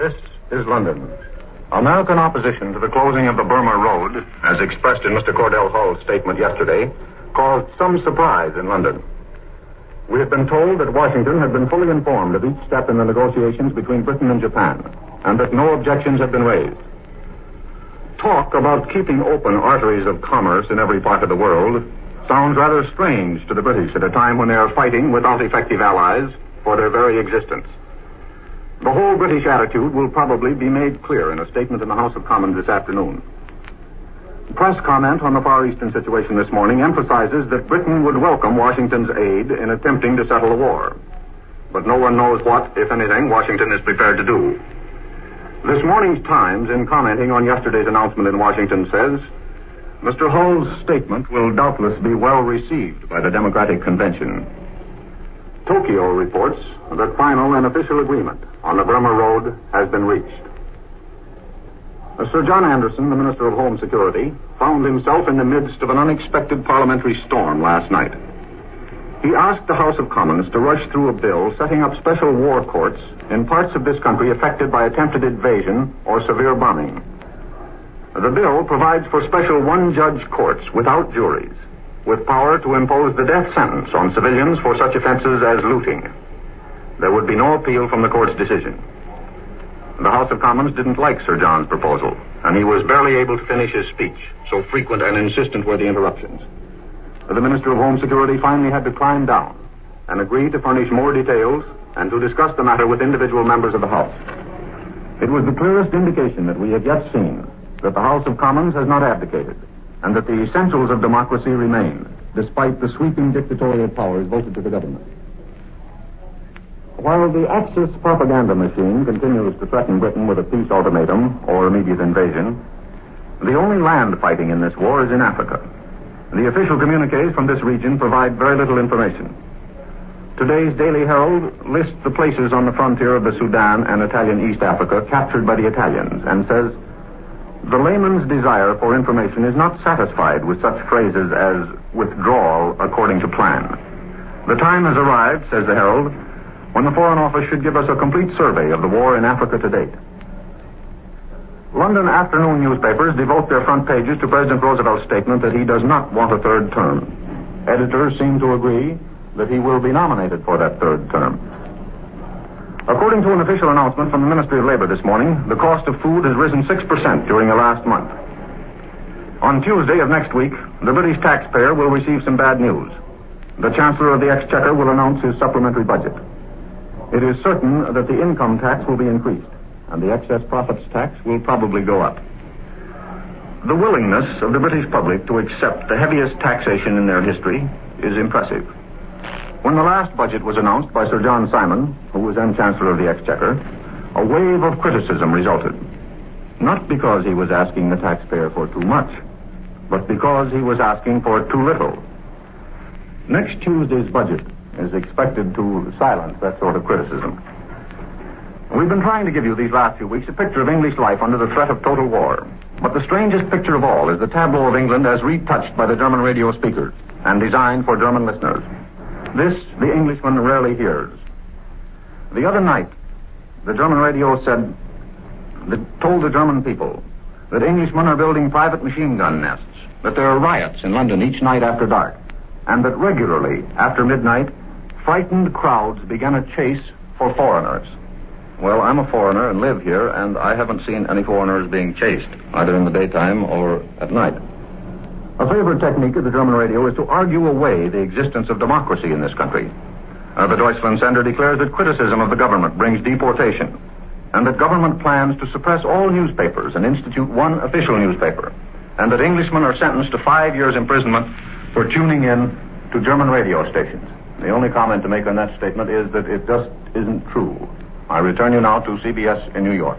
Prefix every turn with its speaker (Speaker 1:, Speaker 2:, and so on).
Speaker 1: This is London. American opposition to the closing of the Burma Road, as expressed in Mr. Cordell Hull's statement yesterday, caused some surprise in London. We had been told that Washington had been fully informed of each step in the negotiations between Britain and Japan, and that no objections had been raised. Talk about keeping open arteries of commerce in every part of the world sounds rather strange to the British at a time when they are fighting without effective allies for their very existence. The whole British attitude will probably be made clear in a statement in the House of Commons this afternoon. Press comment on the Far Eastern situation this morning emphasizes that Britain would welcome Washington's aid in attempting to settle the war. But no one knows what, if anything, Washington is prepared to do. This morning's Times, in commenting on yesterday's announcement in Washington, says Mr. Hull's statement will doubtless be well received by the Democratic Convention. Tokyo reports that final and official agreement on the Burma Road has been reached. Uh, Sir John Anderson, the Minister of Home Security, found himself in the midst of an unexpected parliamentary storm last night. He asked the House of Commons to rush through a bill setting up special war courts in parts of this country affected by attempted invasion or severe bombing. The bill provides for special one judge courts without juries, with power to impose the death sentence on civilians for such offenses as looting. There would be no appeal from the court's decision. The House of Commons didn't like Sir John's proposal, and he was barely able to finish his speech, so frequent and insistent were the interruptions. The Minister of Home Security finally had to climb down and agree to furnish more details and to discuss the matter with individual members of the House. It was the clearest indication that we had yet seen that the House of Commons has not abdicated, and that the essentials of democracy remain, despite the sweeping dictatorial powers voted to the government. While the Axis propaganda machine continues to threaten Britain with a peace ultimatum or immediate invasion, the only land fighting in this war is in Africa. The official communiques from this region provide very little information. Today's Daily Herald lists the places on the frontier of the Sudan and Italian East Africa captured by the Italians and says the layman's desire for information is not satisfied with such phrases as withdrawal according to plan. The time has arrived, says the Herald, when the Foreign Office should give us a complete survey of the war in Africa to date. London afternoon newspapers devote their front pages to President Roosevelt's statement that he does not want a third term. Editors seem to agree that he will be nominated for that third term. According to an official announcement from the Ministry of Labor this morning, the cost of food has risen 6% during the last month. On Tuesday of next week, the British taxpayer will receive some bad news. The Chancellor of the Exchequer will announce his supplementary budget. It is certain that the income tax will be increased, and the excess profits tax will probably go up. The willingness of the British public to accept the heaviest taxation in their history is impressive. When the last budget was announced by Sir John Simon, who was then Chancellor of the Exchequer, a wave of criticism resulted. Not because he was asking the taxpayer for too much, but because he was asking for too little. Next Tuesday's budget is expected to silence that sort of criticism. We've been trying to give you these last few weeks a picture of English life under the threat of total war. But the strangest picture of all is the tableau of England as retouched by the German radio speakers and designed for German listeners. This the Englishman rarely hears. The other night, the German radio said, that told the German people that Englishmen are building private machine gun nests, that there are riots in London each night after dark, and that regularly, after midnight, frightened crowds began a chase for foreigners. Well, I'm a foreigner and live here, and I haven't seen any foreigners being chased, either in the daytime or at night. A favorite technique of the German radio is to argue away the existence of democracy in this country. Uh, the Deutschland Sender declares that criticism of the government brings deportation, and that government plans to suppress all newspapers and institute one official newspaper, and that Englishmen are sentenced to five years imprisonment for tuning in to German radio stations. The only comment to make on that statement is that it just isn't true. I return you now to CBS in New York.